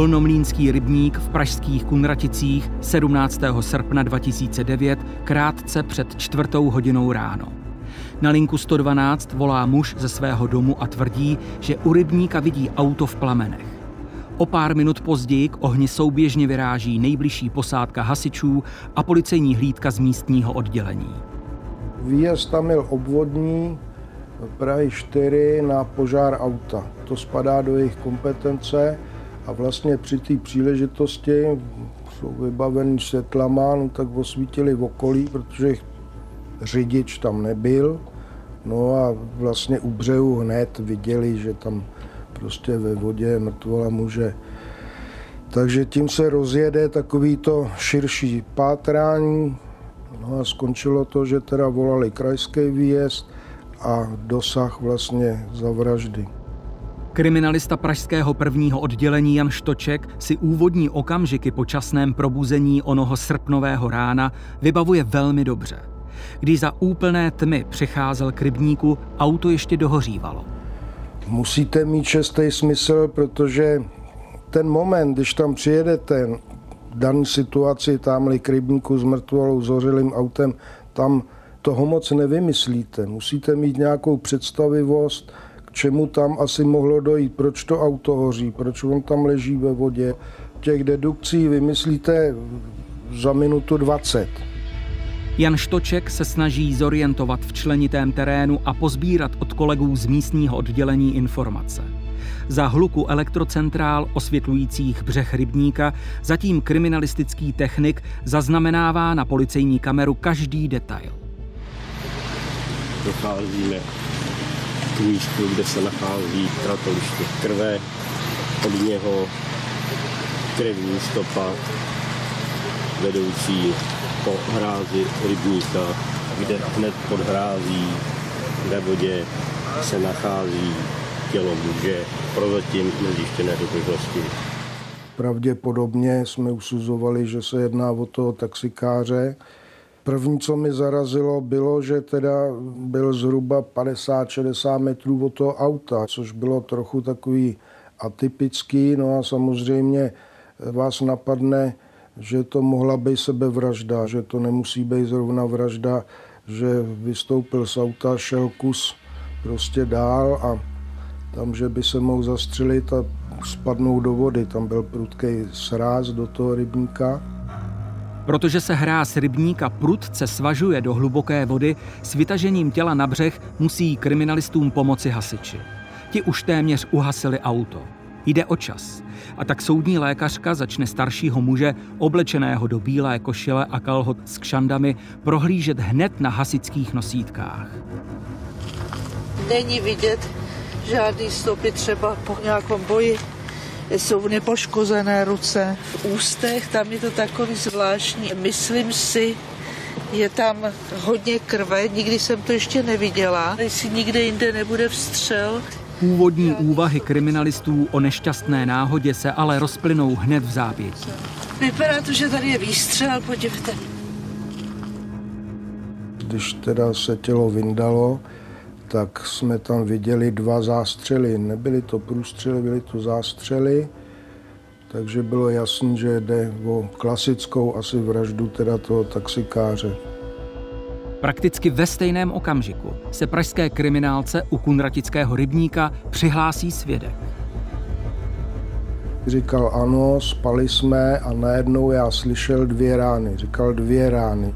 Dolnomlínský rybník v pražských Kunraticích 17. srpna 2009 krátce před čtvrtou hodinou ráno. Na linku 112 volá muž ze svého domu a tvrdí, že u rybníka vidí auto v plamenech. O pár minut později k ohni souběžně vyráží nejbližší posádka hasičů a policejní hlídka z místního oddělení. Výjezd tam byl obvodní Prahy 4 na požár auta. To spadá do jejich kompetence a vlastně při té příležitosti jsou vybavený světlama, no tak osvítili v okolí, protože řidič tam nebyl. No a vlastně u břehu hned viděli, že tam prostě ve vodě mrtvola muže. Takže tím se rozjede takový to širší pátrání. No a skončilo to, že teda volali krajský výjezd a dosah vlastně za vraždy. Kriminalista pražského prvního oddělení Jan Štoček si úvodní okamžiky po časném probuzení onoho srpnového rána vybavuje velmi dobře. Když za úplné tmy přicházel k rybníku, auto ještě dohořívalo. Musíte mít šestý smysl, protože ten moment, když tam přijedete, daný situaci, tamhle k rybníku s mrtvolou, zořilým autem, tam toho moc nevymyslíte. Musíte mít nějakou představivost, k čemu tam asi mohlo dojít, proč to auto hoří, proč on tam leží ve vodě. Těch dedukcí vymyslíte za minutu 20. Jan Štoček se snaží zorientovat v členitém terénu a pozbírat od kolegů z místního oddělení informace. Za hluku elektrocentrál osvětlujících břeh rybníka zatím kriminalistický technik zaznamenává na policejní kameru každý detail. Docházíme místu, kde se nachází kratoliště krve, od něho krevní stopa vedoucí po hrázi rybníka, kde hned pod hrází ve vodě se nachází tělo muže, prozatím nezjištěné totožnosti. Pravděpodobně jsme usuzovali, že se jedná o toho taxikáře. První, co mi zarazilo, bylo, že teda byl zhruba 50-60 metrů od toho auta, což bylo trochu takový atypický. No a samozřejmě vás napadne, že to mohla být sebevražda, že to nemusí být zrovna vražda, že vystoupil z auta, šel kus prostě dál a tam, že by se mohl zastřelit a spadnout do vody. Tam byl prudký sráz do toho rybníka. Protože se hráz rybníka prudce svažuje do hluboké vody, s vytažením těla na břeh musí kriminalistům pomoci hasiči. Ti už téměř uhasili auto. Jde o čas. A tak soudní lékařka začne staršího muže, oblečeného do bílé košile a kalhot s kšandami, prohlížet hned na hasických nosítkách. Není vidět žádný stopy třeba po nějakém boji. Jsou nepoškozené ruce v ústech, tam je to takový zvláštní. Myslím si, je tam hodně krve, nikdy jsem to ještě neviděla. Jestli nikde jinde nebude vstřel, Původní úvahy kriminalistů o nešťastné náhodě se ale rozplynou hned v zápětí. Vypadá to, že tady je výstřel, podívejte. Když teda se tělo vyndalo, tak jsme tam viděli dva zástřely. Nebyly to průstřely, byly to zástřely, takže bylo jasné, že jde o klasickou asi vraždu teda toho taxikáře. Prakticky ve stejném okamžiku se pražské kriminálce u Kunratického rybníka přihlásí svědek. Říkal ano, spali jsme a najednou já slyšel dvě rány. Říkal dvě rány.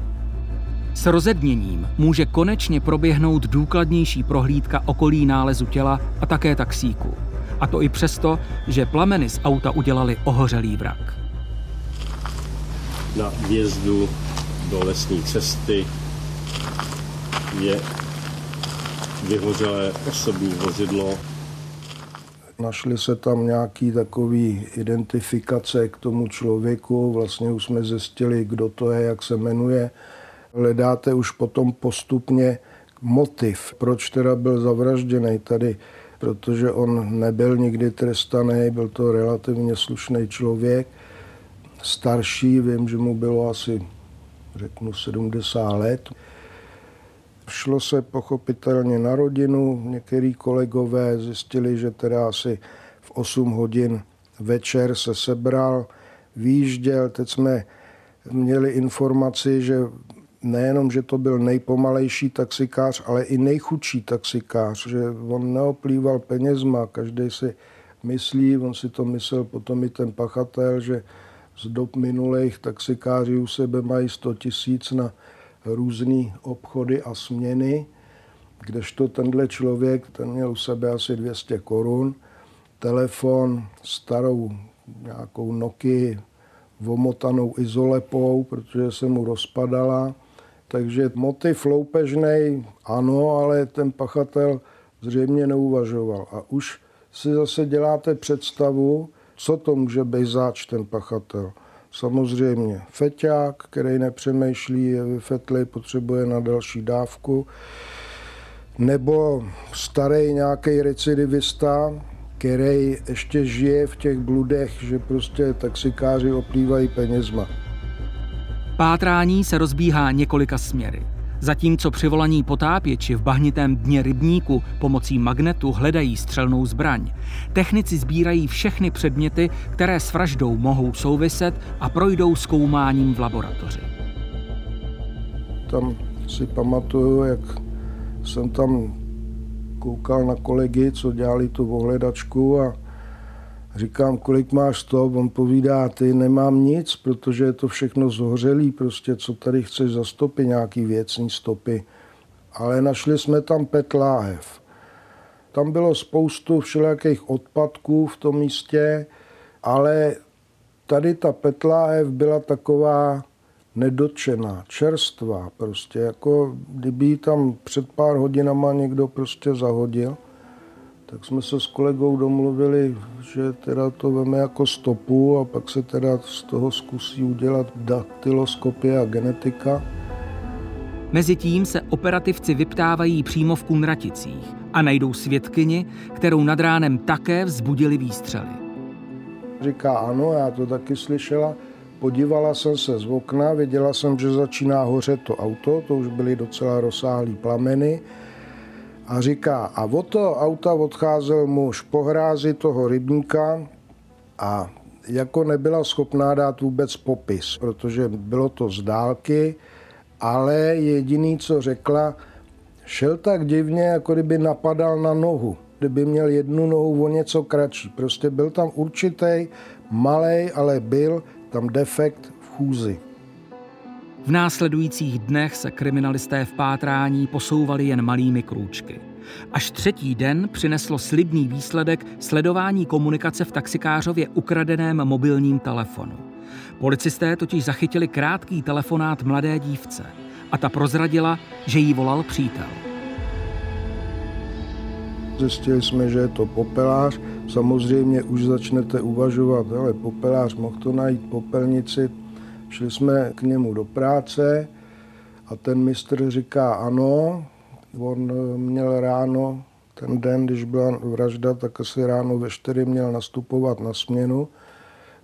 S rozedněním může konečně proběhnout důkladnější prohlídka okolí nálezu těla a také taxíku. A to i přesto, že plameny z auta udělali ohořelý vrak. Na vjezdu do lesní cesty je vyhořelé osobní vozidlo. Našli se tam nějaký takový identifikace k tomu člověku, vlastně už jsme zjistili, kdo to je, jak se jmenuje. Hledáte už potom postupně motiv, proč teda byl zavražděný tady, protože on nebyl nikdy trestaný, byl to relativně slušný člověk, starší, vím, že mu bylo asi, řeknu, 70 let. Šlo se pochopitelně na rodinu, některý kolegové zjistili, že teda asi v 8 hodin večer se sebral, výjížděl. Teď jsme měli informaci, že nejenom, že to byl nejpomalejší taxikář, ale i nejchudší taxikář, že on neoplýval penězma, každý si myslí, on si to myslel potom i ten pachatel, že z dob minulých taxikáři u sebe mají 100 tisíc na různé obchody a směny, kdežto tenhle člověk, ten měl u sebe asi 200 korun, telefon, starou nějakou Nokia, vomotanou izolepou, protože se mu rozpadala. Takže motiv loupežnej ano, ale ten pachatel zřejmě neuvažoval. A už si zase děláte představu, co to může být zač ten pachatel. Samozřejmě feťák, který nepřemýšlí, je vyfetlý, potřebuje na další dávku. Nebo starý nějaký recidivista, který ještě žije v těch bludech, že prostě taxikáři oplývají penězma. Pátrání se rozbíhá několika směry. Zatímco přivolaní potápěči v bahnitém dně rybníku pomocí magnetu hledají střelnou zbraň, technici sbírají všechny předměty, které s vraždou mohou souviset a projdou zkoumáním v laboratoři. Tam si pamatuju, jak jsem tam koukal na kolegy, co dělali tu ohledačku a Říkám, kolik máš to? On povídá, ty nemám nic, protože je to všechno zhořelý, prostě co tady chceš za stopy, nějaký věcní stopy. Ale našli jsme tam pet láhev. Tam bylo spoustu všelijakých odpadků v tom místě, ale tady ta petláhev byla taková nedotčená, čerstvá prostě, jako kdyby tam před pár hodinama někdo prostě zahodil tak jsme se s kolegou domluvili, že teda to veme jako stopu a pak se teda z toho zkusí udělat daktyloskopie a genetika. Mezitím se operativci vyptávají přímo v Kunraticích a najdou svědkyni, kterou nad ránem také vzbudili výstřely. Říká ano, já to taky slyšela. Podívala jsem se z okna, viděla jsem, že začíná hořet to auto, to už byly docela rozsáhlé plameny a říká, a od toho auta odcházel muž po hrázi toho rybníka a jako nebyla schopná dát vůbec popis, protože bylo to z dálky, ale jediný, co řekla, šel tak divně, jako kdyby napadal na nohu, kdyby měl jednu nohu o něco kratší. Prostě byl tam určitý malý, ale byl tam defekt v chůzi. V následujících dnech se kriminalisté v pátrání posouvali jen malými krůčky. Až třetí den přineslo slibný výsledek sledování komunikace v taxikářově ukradeném mobilním telefonu. Policisté totiž zachytili krátký telefonát mladé dívce a ta prozradila, že jí volal přítel. Zjistili jsme, že je to popelář. Samozřejmě už začnete uvažovat, ale popelář mohl to najít popelnici, Šli jsme k němu do práce a ten mistr říká ano, on měl ráno, ten den, když byla vražda, tak asi ráno ve čtyři měl nastupovat na směnu.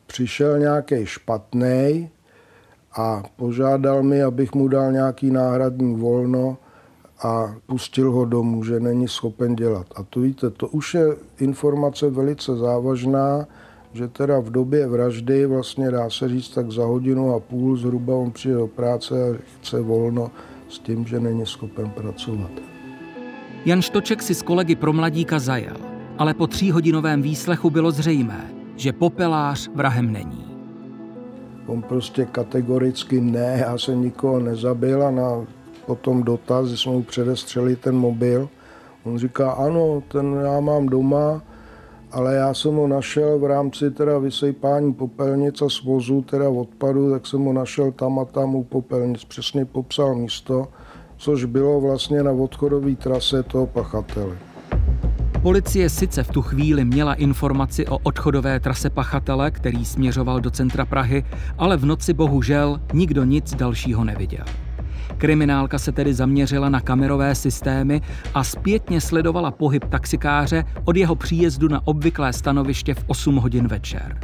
Přišel nějaký špatný a požádal mi, abych mu dal nějaký náhradní volno a pustil ho domů, že není schopen dělat. A to víte, to už je informace velice závažná, že teda v době vraždy, vlastně dá se říct tak za hodinu a půl zhruba on přijde do práce a chce volno s tím, že není schopen pracovat. Jan Štoček si s kolegy pro mladíka zajel, ale po tříhodinovém výslechu bylo zřejmé, že popelář vrahem není. On prostě kategoricky ne, já jsem nikoho nezabil a na potom dotaz, že jsme mu předestřeli ten mobil. On říká, ano, ten já mám doma, ale já jsem ho našel v rámci teda vysejpání popelnic a svozu teda odpadu, tak jsem ho našel tam a tam u popelnic. Přesně popsal místo, což bylo vlastně na odchodové trase toho pachatele. Policie sice v tu chvíli měla informaci o odchodové trase pachatele, který směřoval do centra Prahy, ale v noci bohužel nikdo nic dalšího neviděl. Kriminálka se tedy zaměřila na kamerové systémy a zpětně sledovala pohyb taxikáře od jeho příjezdu na obvyklé stanoviště v 8 hodin večer.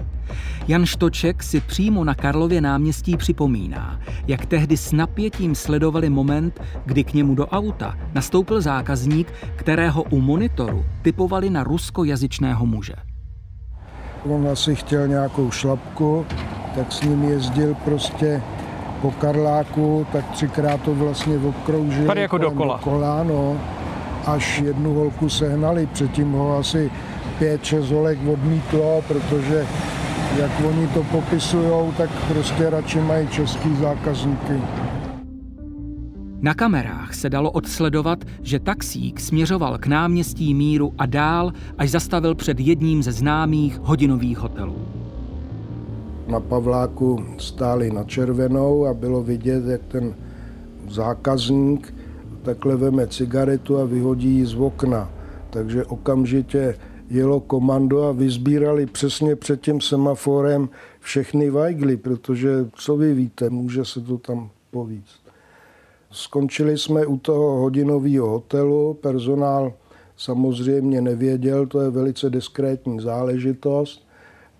Jan Štoček si přímo na Karlově náměstí připomíná, jak tehdy s napětím sledovali moment, kdy k němu do auta nastoupil zákazník, kterého u monitoru typovali na ruskojazyčného muže. On asi chtěl nějakou šlapku, tak s ním jezdil prostě po Karláku, tak třikrát to vlastně obkroužil. Tady jako dokola. dokola no, až jednu holku sehnali, předtím ho asi pět, šest holek odmítlo, protože jak oni to popisují, tak prostě radši mají český zákazníky. Na kamerách se dalo odsledovat, že taxík směřoval k náměstí Míru a dál, až zastavil před jedním ze známých hodinových hotelů. Na Pavláku stáli na červenou a bylo vidět, jak ten zákazník takhle veme cigaretu a vyhodí ji z okna. Takže okamžitě jelo komando a vyzbírali přesně před tím semaforem všechny vajgly, protože co vy víte, může se to tam povíct. Skončili jsme u toho hodinového hotelu, personál samozřejmě nevěděl, to je velice diskrétní záležitost.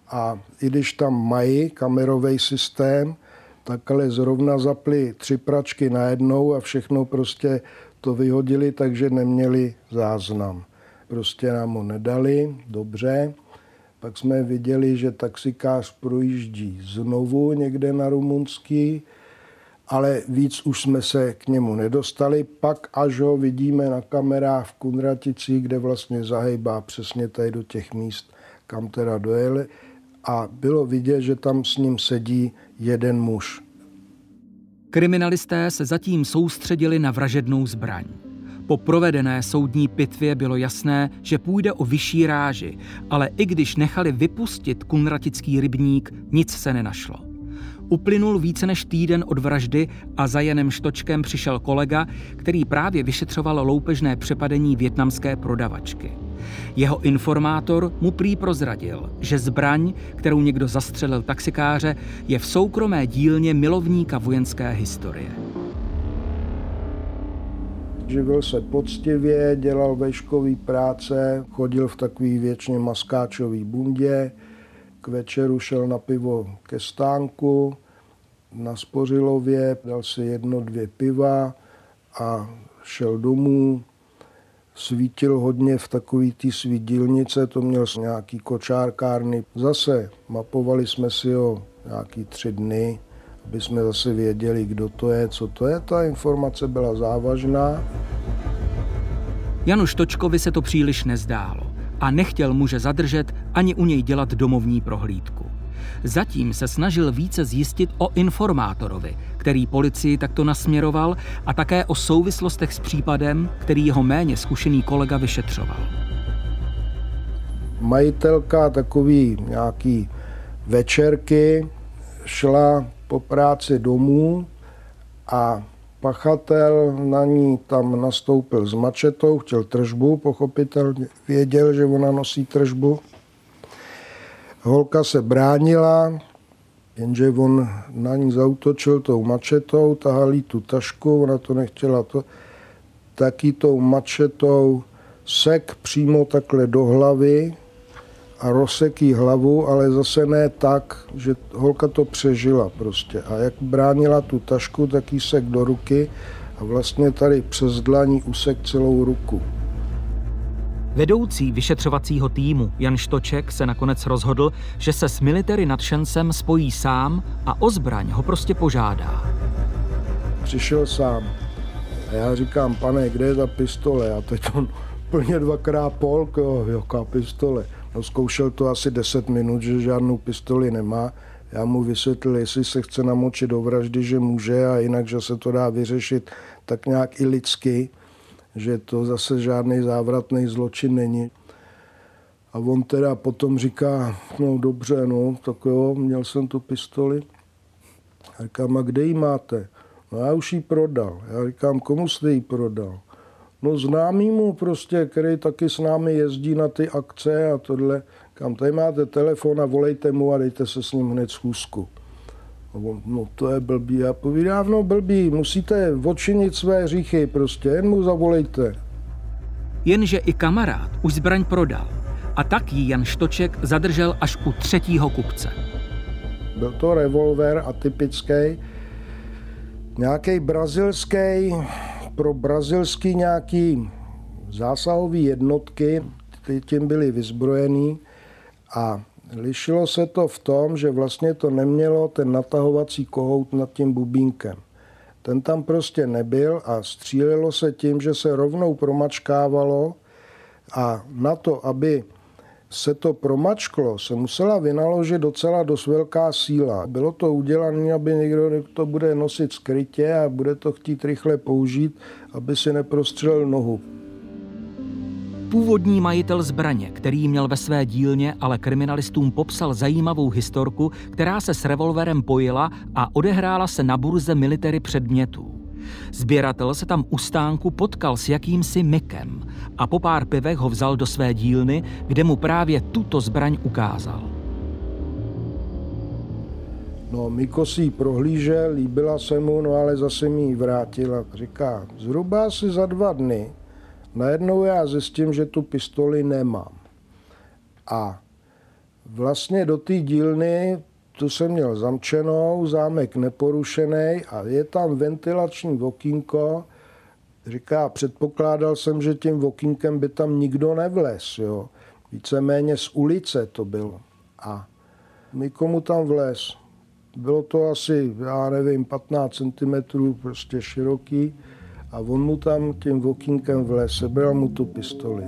A i když tam mají kamerový systém, tak ale zrovna zapli tři pračky najednou a všechno prostě to vyhodili, takže neměli záznam. Prostě nám ho nedali, dobře. Pak jsme viděli, že taxikář projíždí znovu někde na rumunský, ale víc už jsme se k němu nedostali. Pak až ho vidíme na kamerách v Kunratici, kde vlastně zahejbá přesně tady do těch míst, kam teda dojeli. A bylo vidět, že tam s ním sedí jeden muž. Kriminalisté se zatím soustředili na vražednou zbraň. Po provedené soudní pitvě bylo jasné, že půjde o vyšší ráži, ale i když nechali vypustit kunratický rybník, nic se nenašlo. Uplynul více než týden od vraždy a za Janem Štočkem přišel kolega, který právě vyšetřoval loupežné přepadení větnamské prodavačky. Jeho informátor mu prý prozradil, že zbraň, kterou někdo zastřelil taxikáře, je v soukromé dílně milovníka vojenské historie. Živil se poctivě, dělal veškový práce, chodil v takový věčně maskáčový bundě, k večeru šel na pivo ke stánku, na Spořilově, dal si jedno, dvě piva a šel domů. Svítil hodně v takový té svý dílnice, to měl nějaký kočárkárny. Zase mapovali jsme si ho nějaký tři dny, aby jsme zase věděli, kdo to je, co to je. Ta informace byla závažná. Janu Štočkovi se to příliš nezdálo a nechtěl muže zadržet ani u něj dělat domovní prohlídku. Zatím se snažil více zjistit o informátorovi, který policii takto nasměroval a také o souvislostech s případem, který jeho méně zkušený kolega vyšetřoval. Majitelka takový nějaký večerky šla po práci domů a pachatel na ní tam nastoupil s mačetou, chtěl tržbu, pochopitelně věděl, že ona nosí tržbu. Holka se bránila, jenže on na ní zautočil tou mačetou, tahali tu tašku, ona to nechtěla to, taky tou mačetou sek přímo takhle do hlavy, a rozseký hlavu, ale zase ne tak, že holka to přežila prostě. A jak bránila tu tašku, tak jí sek do ruky a vlastně tady přes dlaní usek celou ruku. Vedoucí vyšetřovacího týmu Jan Štoček se nakonec rozhodl, že se s military nadšencem spojí sám a o zbraň ho prostě požádá. Přišel sám a já říkám, pane, kde je ta pistole? A teď on plně dvakrát polk, jo, jaká pistole. No, zkoušel to asi 10 minut, že žádnou pistoli nemá. Já mu vysvětlil, jestli se chce namočit do vraždy, že může a jinak, že se to dá vyřešit tak nějak i lidsky, že to zase žádný závratný zločin není. A on teda potom říká, no dobře, no, tak jo, měl jsem tu pistoli. A říkám, a kde ji máte? No já už ji prodal. Já říkám, komu jste ji prodal? No známýmu prostě, který taky s námi jezdí na ty akce a tohle. Kam tady máte telefon a volejte mu a dejte se s ním hned schůzku. On, no to je blbý. Já povídám, no blbý, musíte odčinit své hříchy prostě, jen mu zavolejte. Jenže i kamarád už zbraň prodal a tak ji Jan Štoček zadržel až u třetího kupce. Byl to revolver atypický, nějaký brazilský, pro brazilský nějaký zásahový jednotky, ty tím byly vyzbrojený a Lišilo se to v tom, že vlastně to nemělo ten natahovací kohout nad tím bubínkem. Ten tam prostě nebyl a střílelo se tím, že se rovnou promačkávalo a na to, aby se to promačklo, se musela vynaložit docela dost velká síla. Bylo to udělané, aby někdo to bude nosit skrytě a bude to chtít rychle použít, aby si neprostřelil nohu. Původní majitel zbraně, který měl ve své dílně, ale kriminalistům popsal zajímavou historku, která se s revolverem pojila a odehrála se na burze military předmětů. Sběratel se tam u stánku potkal s jakýmsi Mikem a po pár pivech ho vzal do své dílny, kde mu právě tuto zbraň ukázal. No, Miko si ji prohlížel, líbila se mu, no ale zase mi ji vrátila. Říká, zhruba asi za dva dny najednou já zjistím, že tu pistoli nemám. A vlastně do té dílny tu jsem měl zamčenou, zámek neporušený a je tam ventilační okýnko. Říká, předpokládal jsem, že tím okýnkem by tam nikdo nevlez. Jo. Víceméně z ulice to bylo. A my komu tam vlez. Bylo to asi, já nevím, 15 cm prostě široký a on mu tam tím okýnkem vlez, sebral mu tu pistoli.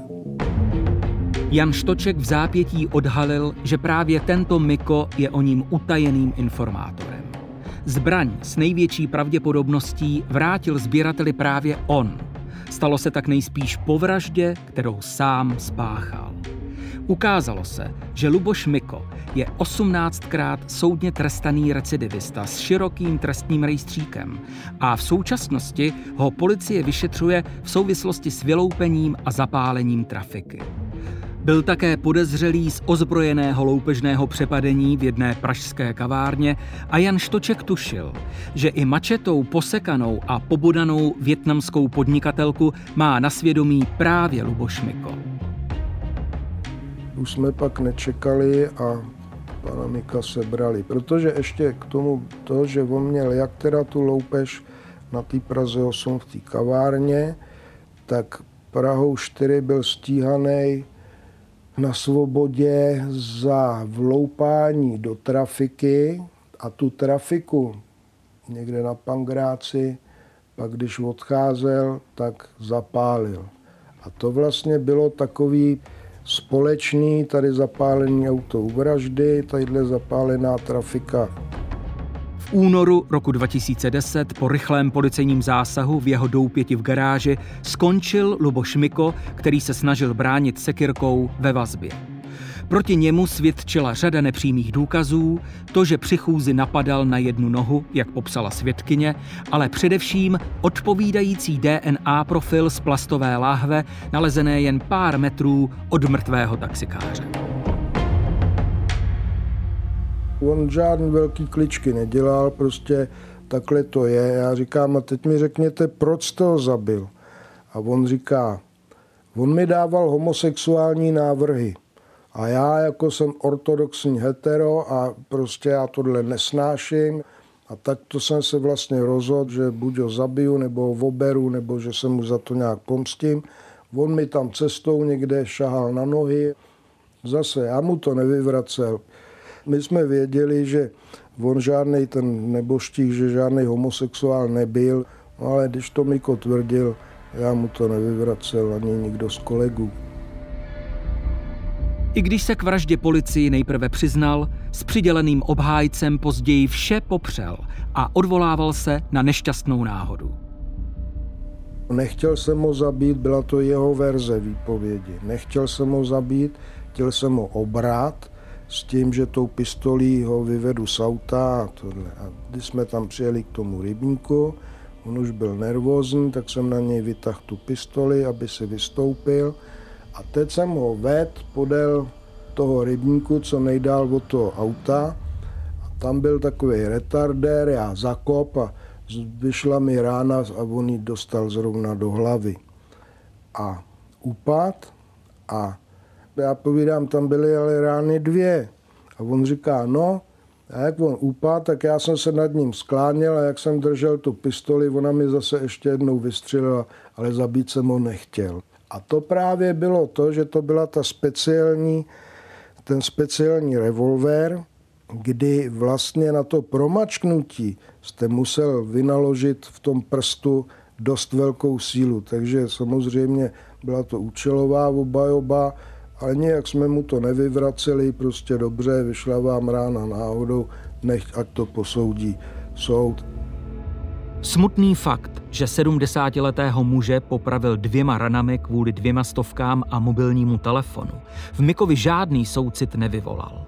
Jan Štoček v zápětí odhalil, že právě tento Miko je o ním utajeným informátorem. Zbraň s největší pravděpodobností vrátil sběrateli právě on. Stalo se tak nejspíš po vraždě, kterou sám spáchal. Ukázalo se, že Luboš Miko je 18krát soudně trestaný recidivista s širokým trestním rejstříkem a v současnosti ho policie vyšetřuje v souvislosti s vyloupením a zapálením trafiky. Byl také podezřelý z ozbrojeného loupežného přepadení v jedné pražské kavárně a Jan Štoček tušil, že i mačetou posekanou a pobodanou větnamskou podnikatelku má na svědomí právě Luboš Miko. Už jsme pak nečekali a pana Mika sebrali, protože ještě k tomu to, že on měl jak teda tu loupež na té Praze 8 v té kavárně, tak Prahou 4 byl stíhaný na svobodě za vloupání do trafiky a tu trafiku někde na Pangráci, pak když odcházel, tak zapálil. A to vlastně bylo takový společný, tady zapálený auto u vraždy, tadyhle zapálená trafika v únoru roku 2010 po rychlém policejním zásahu v jeho doupěti v garáži skončil Luboš Miko, který se snažil bránit sekirkou ve vazbě. Proti němu svědčila řada nepřímých důkazů, to, že při chůzi napadal na jednu nohu, jak popsala svědkyně, ale především odpovídající DNA profil z plastové láhve, nalezené jen pár metrů od mrtvého taxikáře. On žádný velký kličky nedělal, prostě takhle to je. Já říkám, a teď mi řekněte, proč jste ho zabil? A on říká, on mi dával homosexuální návrhy. A já jako jsem ortodoxní hetero a prostě já tohle nesnáším. A tak to jsem se vlastně rozhodl, že buď ho zabiju, nebo ho oberu, nebo že se mu za to nějak pomstím. On mi tam cestou někde šahal na nohy. Zase já mu to nevyvracel. My jsme věděli, že on žádný ten neboštík, že žádný homosexuál nebyl, no ale když to Miko tvrdil, já mu to nevyvracel ani nikdo z kolegů. I když se k vraždě policii nejprve přiznal, s přiděleným obhájcem později vše popřel a odvolával se na nešťastnou náhodu. Nechtěl jsem ho zabít, byla to jeho verze výpovědi. Nechtěl jsem ho zabít, chtěl jsem ho obrát, s tím, že tou pistolí ho vyvedu z auta a tohle. A když jsme tam přijeli k tomu rybníku, on už byl nervózní, tak jsem na něj vytahl tu pistoli, aby si vystoupil. A teď jsem ho ved podél toho rybníku, co nejdál od toho auta. A tam byl takový retardér, já zakop a vyšla mi rána a on ji dostal zrovna do hlavy. A upad a já povídám, tam byly ale rány dvě. A on říká, no, a jak on upad, tak já jsem se nad ním skláněl a jak jsem držel tu pistoli, ona mi zase ještě jednou vystřelila, ale zabít jsem ho nechtěl. A to právě bylo to, že to byla ta speciální ten speciální revolver, kdy vlastně na to promačknutí jste musel vynaložit v tom prstu dost velkou sílu. Takže samozřejmě byla to účelová obajoba, ale nějak jsme mu to nevyvraceli, prostě dobře, vyšla vám rána náhodou, nech ať to posoudí soud. Smutný fakt, že 70-letého muže popravil dvěma ranami kvůli dvěma stovkám a mobilnímu telefonu, v Mikovi žádný soucit nevyvolal.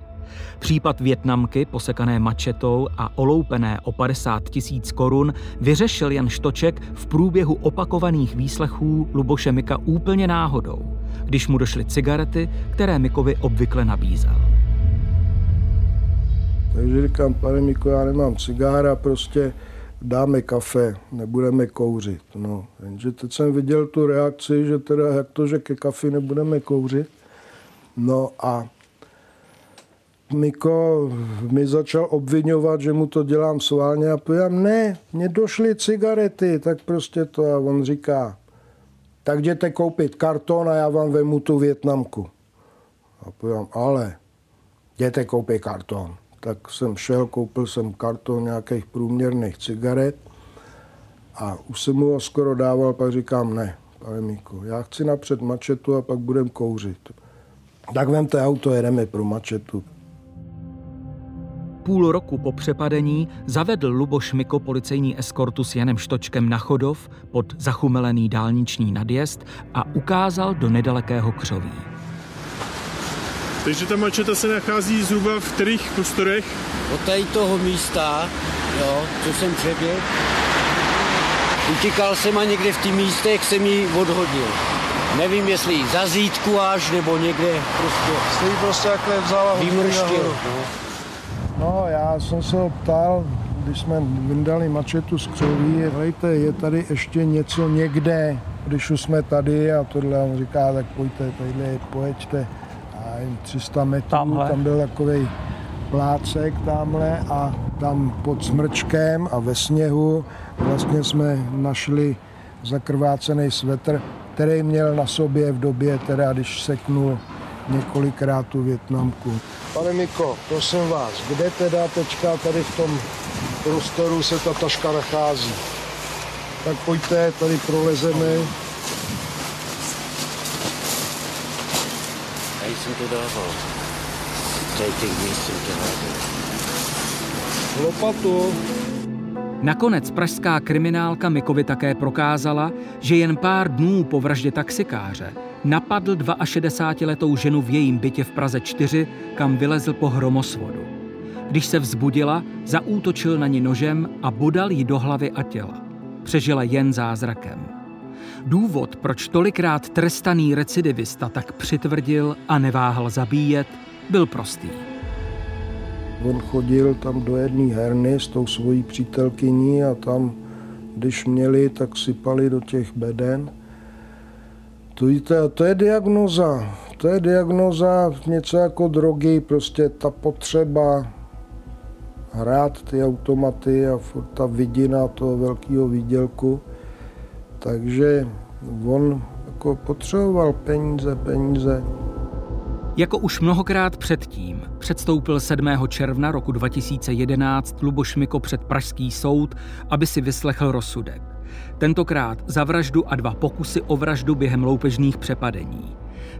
Případ Větnamky, posekané mačetou a oloupené o 50 tisíc korun, vyřešil Jan Štoček v průběhu opakovaných výslechů Luboše Mika úplně náhodou, když mu došly cigarety, které Mikovi obvykle nabízel. Takže říkám, pane Miko, já nemám cigára, prostě dáme kafe, nebudeme kouřit. No, jenže teď jsem viděl tu reakci, že teda jak to, že ke kafi nebudeme kouřit. No a Miko mi začal obvinovat, že mu to dělám sválně a pojám, ne, mně došly cigarety, tak prostě to a on říká, tak jděte koupit karton a já vám vemu tu Větnamku. A pojám, ale jděte koupit karton tak jsem šel, koupil jsem karton nějakých průměrných cigaret a už jsem mu ho skoro dával, pak říkám ne, pane Míko, já chci napřed mačetu a pak budem kouřit. Tak vemte auto, jedeme pro mačetu. Půl roku po přepadení zavedl Luboš Miko policejní eskortu s Janem Štočkem na Chodov pod zachumelený dálniční nadjezd a ukázal do nedalekého křoví. Takže ta mačeta se nachází zhruba v kterých prostorech? Od tady toho místa, jo, co jsem přeběhl, utíkal jsem a někde v těch místech jsem ji odhodil. Nevím, jestli za zítku až, nebo někde prostě. Jste ji prostě takhle vzala Vymrštil. No. no, já jsem se ho ptal, když jsme vyndali mačetu z křoví, hejte, je tady ještě něco někde, když už jsme tady a tohle, on říká, tak pojďte, tadyhle, pojeďte nevím, 300 metrů, tamhle. tam byl takový plácek tamhle a tam pod smrčkem a ve sněhu vlastně jsme našli zakrvácený svetr, který měl na sobě v době, teda když seknul několikrát tu Větnamku. Pane Miko, prosím vás, kde teda teďka tady v tom prostoru se ta taška nachází? Tak pojďte, tady prolezeme. Jsem to dával. Tady těch míst jsem to dával. Lopatu. Nakonec pražská kriminálka Mikovi také prokázala, že jen pár dnů po vraždě taxikáře napadl 62-letou ženu v jejím bytě v Praze 4, kam vylezl po hromosvodu. Když se vzbudila, zaútočil na ní nožem a bodal jí do hlavy a těla. Přežila jen zázrakem. Důvod, proč tolikrát trestaný recidivista tak přitvrdil a neváhal zabíjet, byl prostý. On chodil tam do jedné herny s tou svojí přítelkyní a tam, když měli, tak sypali do těch beden. To, to, to je diagnoza. To je diagnoza něco jako drogy, prostě ta potřeba hrát ty automaty a ta vidina toho velkého výdělku. Takže on jako potřeboval peníze, peníze. Jako už mnohokrát předtím předstoupil 7. června roku 2011 Luboš Miko před Pražský soud, aby si vyslechl rozsudek. Tentokrát za vraždu a dva pokusy o vraždu během loupežných přepadení.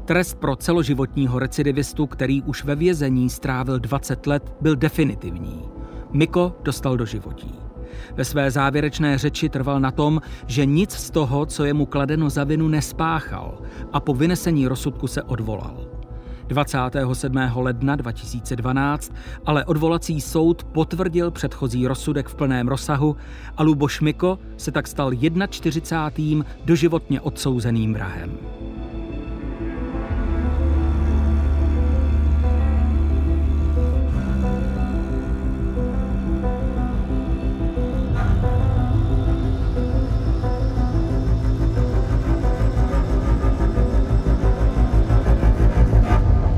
Trest pro celoživotního recidivistu, který už ve vězení strávil 20 let, byl definitivní. Miko dostal do životí. Ve své závěrečné řeči trval na tom, že nic z toho, co je mu kladeno za vinu, nespáchal a po vynesení rozsudku se odvolal. 27. ledna 2012 ale odvolací soud potvrdil předchozí rozsudek v plném rozsahu a Luboš Miko se tak stal 41. doživotně odsouzeným vrahem.